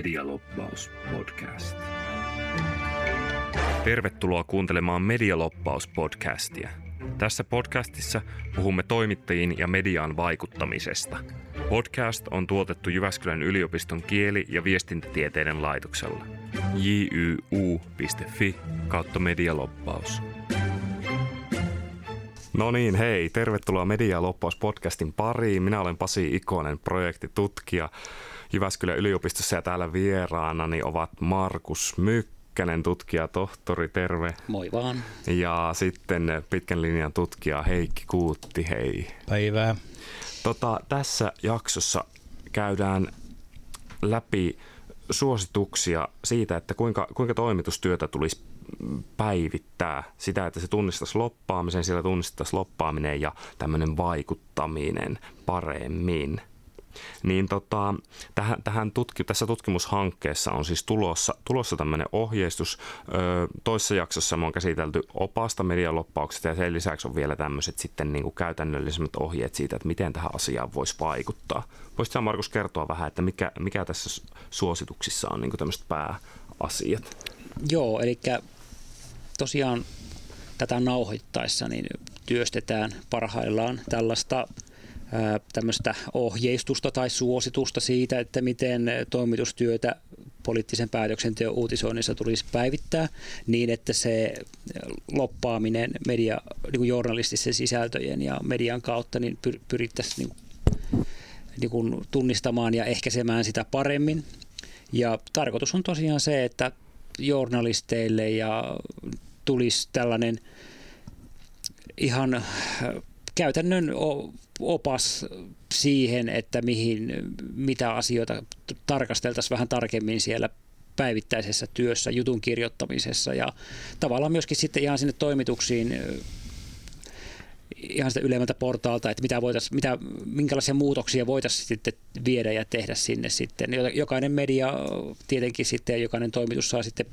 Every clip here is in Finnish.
Medialoppaus podcast. Tervetuloa kuuntelemaan Medialoppaus podcastia. Tässä podcastissa puhumme toimittajiin ja mediaan vaikuttamisesta. Podcast on tuotettu Jyväskylän yliopiston kieli- ja viestintätieteiden laitoksella. jyu.fi kautta medialoppaus. No niin, hei, tervetuloa Media Loppaus podcastin pariin. Minä olen Pasi Ikonen, projektitutkija Jyväskylän yliopistossa ja täällä vieraanani ovat Markus Mykkänen, tutkija, tohtori, terve. Moi vaan. Ja sitten pitkän linjan tutkija Heikki Kuutti, hei. Päivää. Tota, tässä jaksossa käydään läpi suosituksia siitä, että kuinka, kuinka toimitustyötä tulisi päivittää sitä, että se tunnistaisi loppaamisen, siellä tunnistaisi loppaaminen ja tämmöinen vaikuttaminen paremmin. Niin tota, tähän, tähän tutki, tässä tutkimushankkeessa on siis tulossa, tulossa tämmöinen ohjeistus. Ö, toisessa jaksossa me on käsitelty opasta medialoppauksesta ja sen lisäksi on vielä tämmöiset sitten niin kuin käytännöllisemmät ohjeet siitä, että miten tähän asiaan voisi vaikuttaa. Voisitko Markus kertoa vähän, että mikä, mikä tässä suosituksissa on niin kuin tämmöiset pääasiat? Joo, eli tosiaan tätä nauhoittaessa niin työstetään parhaillaan tällaista tämmöistä ohjeistusta tai suositusta siitä, että miten toimitustyötä poliittisen päätöksenteon uutisoinnissa tulisi päivittää niin, että se loppaaminen media, niin kuin journalistisen sisältöjen ja median kautta niin pyrittäisiin niin, niin kuin tunnistamaan ja ehkäisemään sitä paremmin. Ja tarkoitus on tosiaan se, että journalisteille ja tulisi tällainen ihan käytännön opas siihen, että mihin, mitä asioita tarkasteltaisiin vähän tarkemmin siellä päivittäisessä työssä, jutun kirjoittamisessa ja tavallaan myöskin sitten ihan sinne toimituksiin ihan sitä ylemmältä portaalta, että mitä voitais, mitä, minkälaisia muutoksia voitaisiin sitten viedä ja tehdä sinne sitten. Jokainen media tietenkin sitten ja jokainen toimitus saa sitten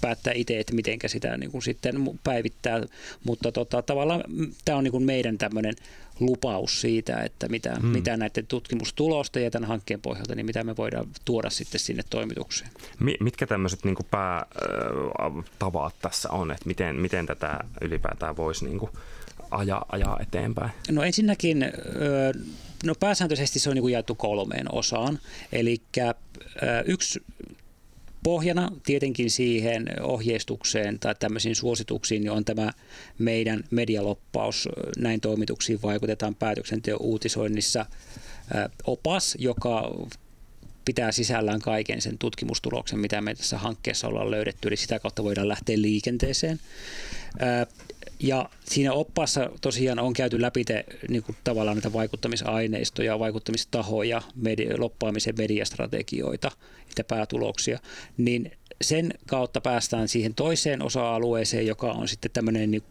päättää itse, että miten sitä niin kuin sitten päivittää, mutta tota, tavallaan tämä on niin kuin meidän tämmöinen lupaus siitä, että mitä, hmm. mitä näiden tutkimustulosten ja tämän hankkeen pohjalta, niin mitä me voidaan tuoda sitten sinne toimitukseen. Mitkä tämmöiset niin päätavat tässä on, että miten, miten tätä ylipäätään voisi niin kuin ajaa, ajaa eteenpäin? No ensinnäkin, no pääsääntöisesti se on niin kuin jaettu kolmeen osaan. Eli yksi pohjana tietenkin siihen ohjeistukseen tai tämmöisiin suosituksiin niin on tämä meidän medialoppaus. Näin toimituksiin vaikutetaan päätöksenteon uutisoinnissa opas, joka pitää sisällään kaiken sen tutkimustuloksen, mitä me tässä hankkeessa ollaan löydetty, eli sitä kautta voidaan lähteä liikenteeseen. Ja siinä oppaassa tosiaan on käyty läpi te, niin kuin tavallaan näitä vaikuttamisaineistoja, vaikuttamistahoja, media, loppaamisen mediastrategioita, niitä päätuloksia, niin sen kautta päästään siihen toiseen osa-alueeseen, joka on sitten tämmöinen niin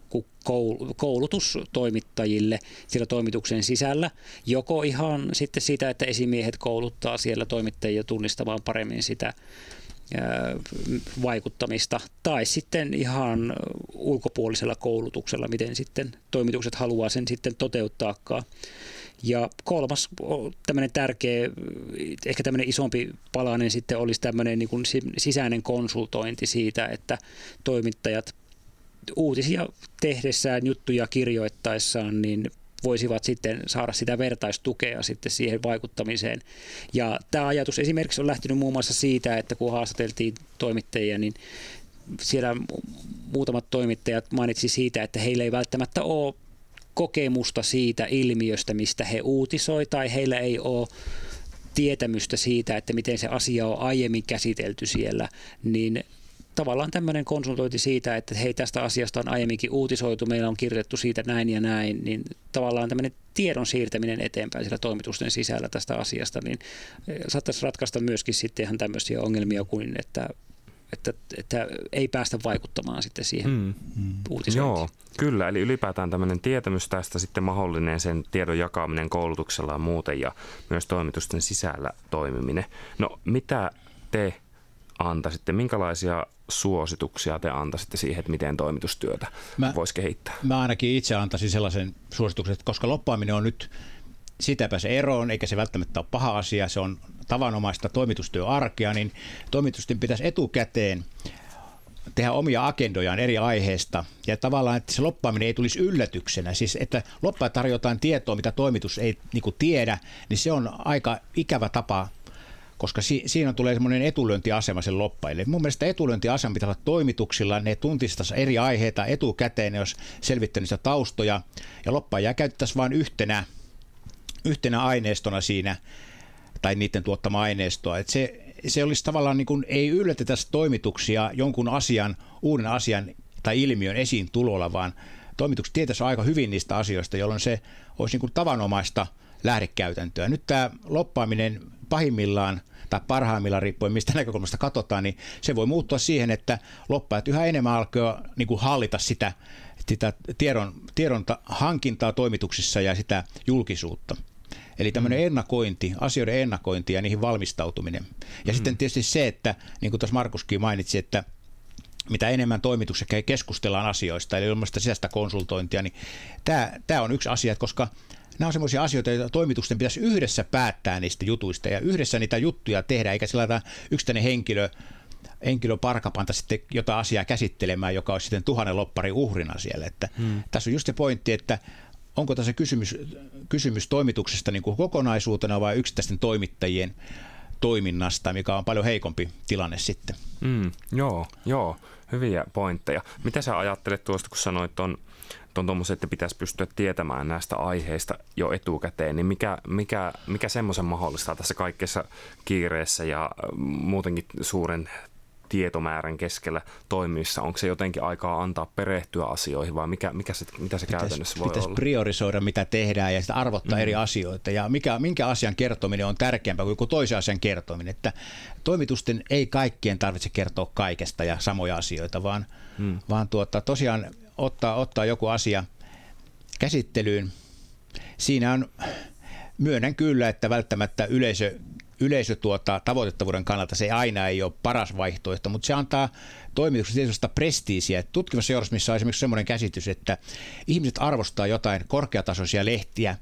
koulutus toimittajille siellä toimituksen sisällä. Joko ihan sitten sitä, että esimiehet kouluttaa siellä toimittajia tunnistamaan paremmin sitä vaikuttamista tai sitten ihan ulkopuolisella koulutuksella, miten sitten toimitukset haluaa sen sitten toteuttaakaan. Ja kolmas tämmöinen tärkeä, ehkä tämmöinen isompi palanen sitten olisi tämmöinen niin kuin sisäinen konsultointi siitä, että toimittajat uutisia tehdessään, juttuja kirjoittaessaan, niin voisivat sitten saada sitä vertaistukea sitten siihen vaikuttamiseen. Ja tämä ajatus esimerkiksi on lähtenyt muun muassa siitä, että kun haastateltiin toimittajia, niin siellä muutamat toimittajat mainitsi siitä, että heillä ei välttämättä ole kokemusta siitä ilmiöstä, mistä he uutisoi, tai heillä ei ole tietämystä siitä, että miten se asia on aiemmin käsitelty siellä, niin tavallaan tämmöinen konsultointi siitä, että hei tästä asiasta on aiemminkin uutisoitu, meillä on kirjoitettu siitä näin ja näin, niin tavallaan tämmöinen tiedon siirtäminen eteenpäin siellä toimitusten sisällä tästä asiasta, niin eh, saattaisi ratkaista myöskin sitten ihan tämmöisiä ongelmia kuin, että että, että ei päästä vaikuttamaan sitten siihen mm. uutisointiin. Joo, kyllä. Eli ylipäätään tämmöinen tietämys tästä sitten mahdollinen sen tiedon jakaminen koulutuksella ja muuten ja myös toimitusten sisällä toimiminen. No mitä te antaisitte, minkälaisia suosituksia te antaisitte siihen, että miten toimitustyötä voisi kehittää? Mä ainakin itse antaisin sellaisen suosituksen, että koska loppaaminen on nyt sitä pääse eroon, eikä se välttämättä ole paha asia, se on tavanomaista toimitustyöarkea, niin toimitusten pitäisi etukäteen tehdä omia agendojaan eri aiheista ja tavallaan, että se loppaaminen ei tulisi yllätyksenä. Siis, että loppaa tarjotaan tietoa, mitä toimitus ei niin tiedä, niin se on aika ikävä tapa koska si- siinä tulee semmoinen etulyöntiasema sen loppaille. Mun mielestä etulyöntiasema pitää olla toimituksilla, ne tuntistaisi eri aiheita etukäteen, jos selvittänyt sitä taustoja, ja loppaajia käytettäisiin vain yhtenä, yhtenä aineistona siinä, tai niiden tuottama aineistoa. Et se, se olisi tavallaan niin kuin, ei yllätetä toimituksia jonkun asian, uuden asian tai ilmiön esiin tulolla, vaan toimitukset tietäisi aika hyvin niistä asioista, jolloin se olisi niin kuin tavanomaista lähdekäytäntöä. Nyt tämä loppaaminen pahimmillaan tai parhaimmillaan riippuen mistä näkökulmasta katsotaan, niin se voi muuttua siihen, että loppaajat yhä enemmän alkaa niin kuin hallita sitä, sitä tiedon, tiedon hankintaa toimituksissa ja sitä julkisuutta. Eli tämmöinen mm. ennakointi, asioiden ennakointi ja niihin valmistautuminen. Ja mm. sitten tietysti se, että niin kuin tuossa Markuskin mainitsi, että mitä enemmän toimituksessa keskustellaan asioista, eli ilmaista sisäistä konsultointia, niin tämä, tämä on yksi asia, koska nämä on sellaisia asioita, joita toimitusten pitäisi yhdessä päättää niistä jutuista ja yhdessä niitä juttuja tehdä, eikä sillä yksittäinen henkilö henkilö parkapanta sitten jotain asiaa käsittelemään, joka olisi sitten tuhannen loppari uhrina siellä. Että hmm. Tässä on just se pointti, että onko tässä kysymys, kysymys toimituksesta niin kuin kokonaisuutena vai yksittäisten toimittajien toiminnasta, mikä on paljon heikompi tilanne sitten. Mm, joo, joo, hyviä pointteja. Mitä sä ajattelet tuosta, kun sanoit tuon on tuommoiset, että pitäisi pystyä tietämään näistä aiheista jo etukäteen, niin mikä, mikä, mikä semmoisen mahdollistaa tässä kaikessa kiireessä ja muutenkin suuren tietomäärän keskellä toimissa? Onko se jotenkin aikaa antaa perehtyä asioihin vai mikä, mikä se, mitä se pitäisi, käytännössä voi pitäisi olla? priorisoida, mitä tehdään ja sitä arvottaa mm. eri asioita ja mikä, minkä asian kertominen on tärkeämpää kuin toisen asian kertominen. Että toimitusten ei kaikkien tarvitse kertoa kaikesta ja samoja asioita, vaan, mm. vaan tuota, tosiaan ottaa, ottaa joku asia käsittelyyn. Siinä on, myönnän kyllä, että välttämättä yleisö, yleisö tuota, tavoitettavuuden kannalta se aina ei ole paras vaihtoehto, mutta se antaa toimituksesta tietysti prestiisiä. Tutkivassa journalismissa on esimerkiksi sellainen käsitys, että ihmiset arvostaa jotain korkeatasoisia lehtiä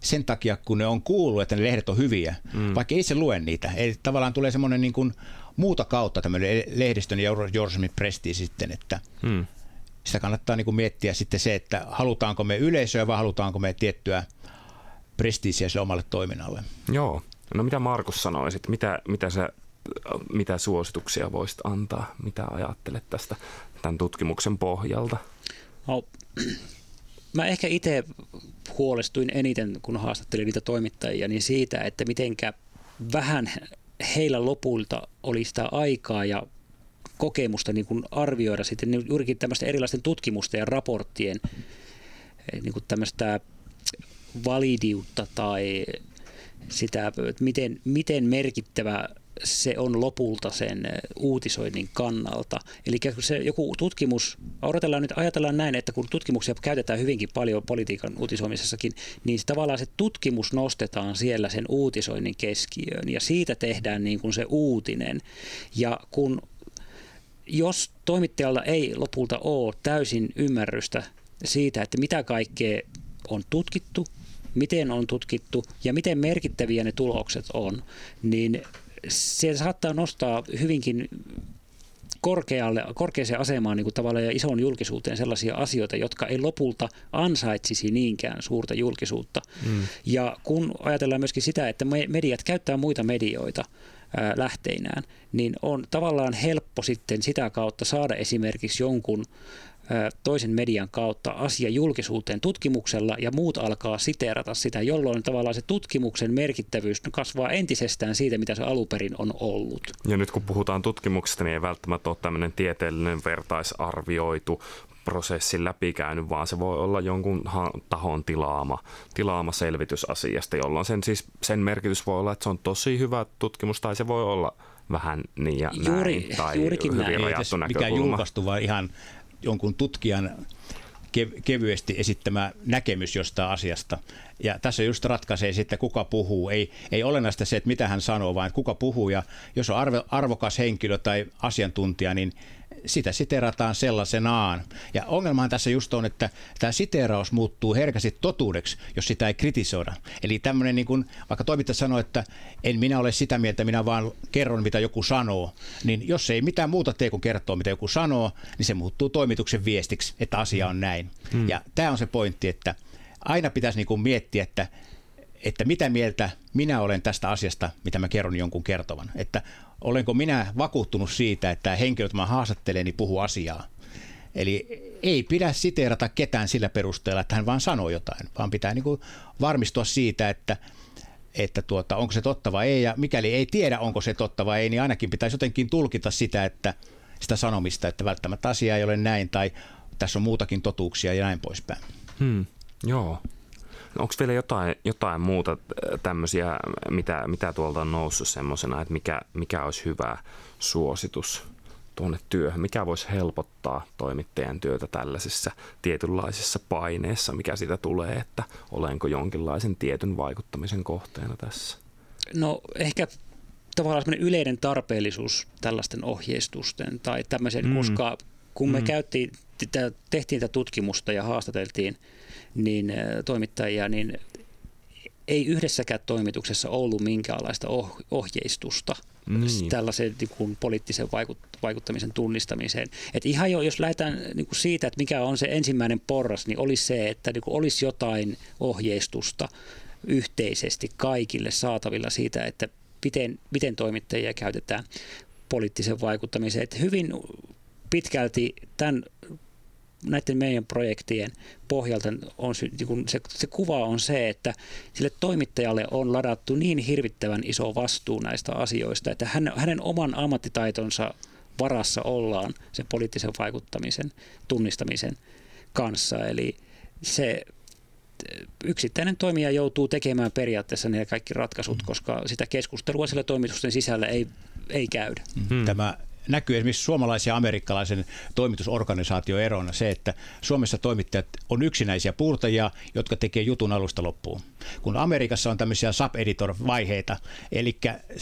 sen takia, kun ne on kuullut, että ne lehdet on hyviä, mm. vaikka itse luen niitä. Eli tavallaan tulee semmoinen niin kuin muuta kautta tämmöinen lehdistön ja journalismin prestiisi sitten, että mm sitä kannattaa niin kuin miettiä sitten se, että halutaanko me yleisöä vai halutaanko me tiettyä prestiisiä sille omalle toiminnalle. Joo. No mitä Markus sanoisit? Mitä, mitä, sä, mitä suosituksia voisit antaa? Mitä ajattelet tästä tämän tutkimuksen pohjalta? No, mä ehkä itse huolestuin eniten, kun haastattelin niitä toimittajia, niin siitä, että mitenkä vähän heillä lopulta oli sitä aikaa ja kokemusta niin kuin arvioida sitten niin juurikin tämmöistä erilaisten tutkimusten ja raporttien eh, niin kuin tämmöistä validiutta tai sitä, että miten, miten merkittävä se on lopulta sen eh, uutisoinnin kannalta. Eli se joku tutkimus, odotellaan nyt, ajatellaan näin, että kun tutkimuksia käytetään hyvinkin paljon politiikan uutisoimisessakin, niin tavallaan se tutkimus nostetaan siellä sen uutisoinnin keskiöön ja siitä tehdään niin kuin se uutinen. Ja kun jos toimittajalla ei lopulta ole täysin ymmärrystä siitä, että mitä kaikkea on tutkittu, miten on tutkittu ja miten merkittäviä ne tulokset on, niin se saattaa nostaa hyvinkin korkealle, korkeaseen asemaan niin kuin tavallaan ja ison julkisuuteen sellaisia asioita, jotka ei lopulta ansaitsisi niinkään suurta julkisuutta. Mm. Ja kun ajatellaan myöskin sitä, että mediat käyttää muita medioita, lähteinään, niin on tavallaan helppo sitten sitä kautta saada esimerkiksi jonkun toisen median kautta asia julkisuuteen tutkimuksella ja muut alkaa siteerata sitä, jolloin tavallaan se tutkimuksen merkittävyys kasvaa entisestään siitä, mitä se aluperin on ollut. Ja nyt kun puhutaan tutkimuksesta, niin ei välttämättä ole tämmöinen tieteellinen vertaisarvioitu prosessin läpikäynyt, vaan se voi olla jonkun tahon tilaama, tilaama selvitys asiasta, jolloin sen, siis, sen merkitys voi olla, että se on tosi hyvä tutkimus tai se voi olla vähän niin ja Juuri, näin, tai juurikin hyvin näin. rajattu Mikä julkaistu, vaan ihan jonkun tutkijan kevyesti esittämä näkemys jostain asiasta. Ja tässä just ratkaisee sitten, kuka puhuu. Ei, ei olennaista se, että mitä hän sanoo, vaan kuka puhuu. Ja jos on arvo, arvokas henkilö tai asiantuntija, niin sitä siterataan sellaisenaan. Ja ongelmahan tässä just on, että tämä siteraus muuttuu herkästi totuudeksi, jos sitä ei kritisoida. Eli tämmöinen, niin vaikka toimittaja sanoo, että en minä ole sitä mieltä, minä vaan kerron, mitä joku sanoo, niin jos ei mitään muuta tee kuin kertoo, mitä joku sanoo, niin se muuttuu toimituksen viestiksi, että asia on näin. Hmm. Ja tämä on se pointti, että aina pitäisi niin miettiä, että että mitä mieltä minä olen tästä asiasta, mitä mä kerron jonkun kertovan. Että olenko minä vakuuttunut siitä, että henkilö, jota mä haastattelen, niin puhuu asiaa. Eli ei pidä siteerata ketään sillä perusteella, että hän vaan sanoo jotain, vaan pitää niin kuin varmistua siitä, että, että tuota, onko se totta vai ei. Ja mikäli ei tiedä, onko se totta vai ei, niin ainakin pitäisi jotenkin tulkita sitä, että sitä sanomista, että välttämättä asia ei ole näin tai tässä on muutakin totuuksia ja näin poispäin. Hmm, joo. Onko vielä jotain, jotain muuta äh, tämmöisiä, mitä, mitä tuolta on noussut semmoisena, että mikä, mikä olisi hyvä suositus tuonne työhön? Mikä voisi helpottaa toimittajan työtä tällaisessa tietynlaisessa paineessa, mikä siitä tulee, että olenko jonkinlaisen tietyn vaikuttamisen kohteena tässä? No ehkä tavallaan semmoinen yleinen tarpeellisuus tällaisten ohjeistusten tai tämmöisen, mm. koska kun me mm. käyttiin, tehtiin tätä tutkimusta ja haastateltiin – niin äh, toimittajia, niin ei yhdessäkään toimituksessa ollut minkäänlaista oh, ohjeistusta niin. tällaisen niin kuin, poliittisen vaikuttamisen tunnistamiseen. Et ihan jo, jos lähdetään niin kuin siitä, että mikä on se ensimmäinen porras, niin olisi se, että niin kuin, olisi jotain ohjeistusta yhteisesti kaikille saatavilla siitä, että miten, miten toimittajia käytetään poliittisen vaikuttamiseen. Et hyvin pitkälti tämän näiden meidän projektien pohjalta on, niin se, se kuva on se, että sille toimittajalle on ladattu niin hirvittävän iso vastuu näistä asioista, että hän, hänen oman ammattitaitonsa varassa ollaan sen poliittisen vaikuttamisen tunnistamisen kanssa. Eli se yksittäinen toimija joutuu tekemään periaatteessa ne kaikki ratkaisut, mm. koska sitä keskustelua sillä toimitusten sisällä ei, ei käydä. Mm. Tämä näkyy esimerkiksi suomalaisen ja amerikkalaisen toimitusorganisaatio erona se, että Suomessa toimittajat on yksinäisiä puurtajia, jotka tekee jutun alusta loppuun. Kun Amerikassa on tämmöisiä sub-editor-vaiheita, eli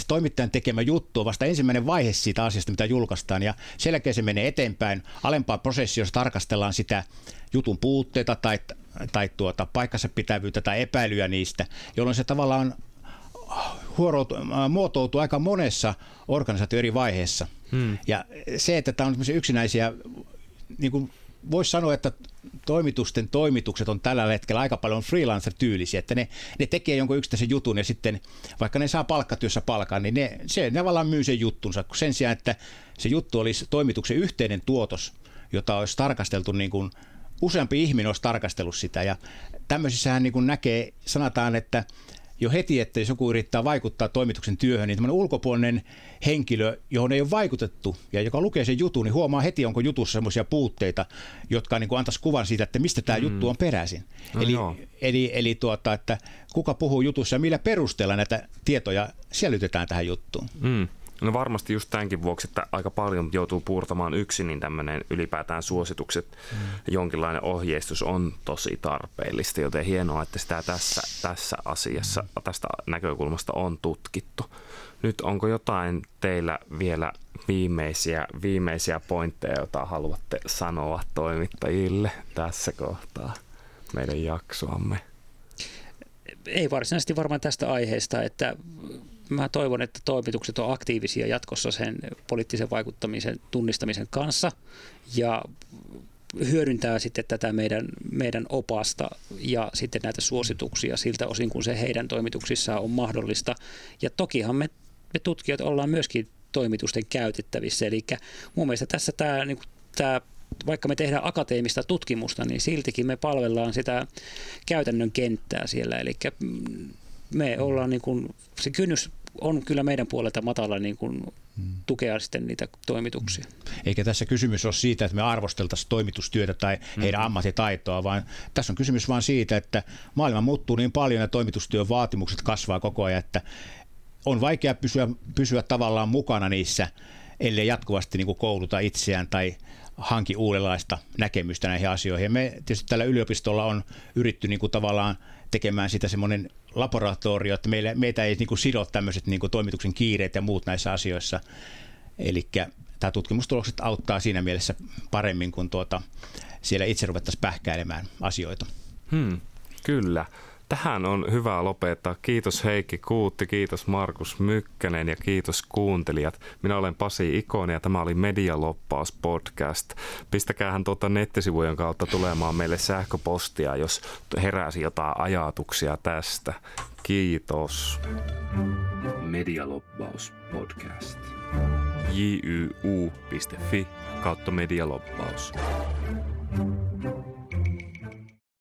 toimittajan tekemä juttu on vasta ensimmäinen vaihe siitä asiasta, mitä julkaistaan, ja sen jälkeen se menee eteenpäin alempaan prosessiin, jossa tarkastellaan sitä jutun puutteita tai, tai tuota, paikkansa pitävyyttä tai epäilyä niistä, jolloin se tavallaan muotoutuu aika monessa organisaatio eri vaiheessa. Hmm. Ja se, että tämä on yksinäisiä, niin kuin voisi sanoa, että toimitusten toimitukset on tällä hetkellä aika paljon freelancer-tyylisiä, että ne, ne tekee jonkun yksittäisen jutun ja sitten vaikka ne saa palkkatyössä palkan, niin ne, se, ne tavallaan myy sen juttunsa, kun sen sijaan, että se juttu olisi toimituksen yhteinen tuotos, jota olisi tarkasteltu niin kuin useampi ihminen olisi tarkastellut sitä ja tämmöisissähän niin kuin näkee, sanotaan, että jo heti, että jos joku yrittää vaikuttaa toimituksen työhön, niin tämmöinen ulkopuolinen henkilö, johon ei ole vaikutettu ja joka lukee sen jutun, niin huomaa heti, onko jutussa semmoisia puutteita, jotka niin kuin antaisi kuvan siitä, että mistä tämä mm. juttu on peräisin. No eli eli, eli tuota, että kuka puhuu jutussa ja millä perusteella näitä tietoja sisällytetään tähän juttuun. Mm. No varmasti just tämänkin vuoksi, että aika paljon joutuu puurtamaan yksin, niin tämmöinen ylipäätään suositukset, mm. jonkinlainen ohjeistus on tosi tarpeellista, joten hienoa, että sitä tässä, tässä asiassa, tästä näkökulmasta on tutkittu. Nyt onko jotain teillä vielä viimeisiä, viimeisiä pointteja, joita haluatte sanoa toimittajille tässä kohtaa meidän jaksoamme? Ei varsinaisesti varmaan tästä aiheesta, että mä toivon, että toimitukset on aktiivisia jatkossa sen poliittisen vaikuttamisen tunnistamisen kanssa ja hyödyntää sitten tätä meidän, meidän opasta ja sitten näitä suosituksia siltä osin, kun se heidän toimituksissaan on mahdollista. Ja tokihan me, me tutkijat ollaan myöskin toimitusten käytettävissä. Eli mun mielestä tässä tämä, niin tämä vaikka me tehdään akateemista tutkimusta, niin siltikin me palvellaan sitä käytännön kenttää siellä. Eli me ollaan niin kuin, se kynnys on kyllä meidän puolelta matala niin kuin tukea sitten niitä toimituksia. Hmm. Eikä tässä kysymys ole siitä, että me arvosteltaisiin toimitustyötä tai heidän mm. ammattitaitoa, vaan tässä on kysymys vain siitä, että maailma muuttuu niin paljon ja toimitustyön vaatimukset kasvaa koko ajan, että on vaikea pysyä, pysyä tavallaan mukana niissä, ellei jatkuvasti niin kuin kouluta itseään tai hanki uudenlaista näkemystä näihin asioihin. Ja me tietysti tällä yliopistolla on yritty niin kuin tavallaan tekemään sitä semmoinen laboratorio, että meillä, meitä ei niin kuin sido tämmöiset niin kuin toimituksen kiireet ja muut näissä asioissa. Eli tämä tutkimustulokset auttaa siinä mielessä paremmin, kun tuota, siellä itse ruvettaisiin pähkäilemään asioita. Hmm, kyllä. Tähän on hyvä lopettaa. Kiitos Heikki Kuutti, kiitos Markus Mykkänen ja kiitos kuuntelijat. Minä olen Pasi Ikoni ja tämä oli Medialoppaus podcast. Pistäkäähän tuota nettisivujen kautta tulemaan meille sähköpostia, jos heräsi jotain ajatuksia tästä. Kiitos. Medialoppaus podcast. jyu.fi kautta medialoppaus.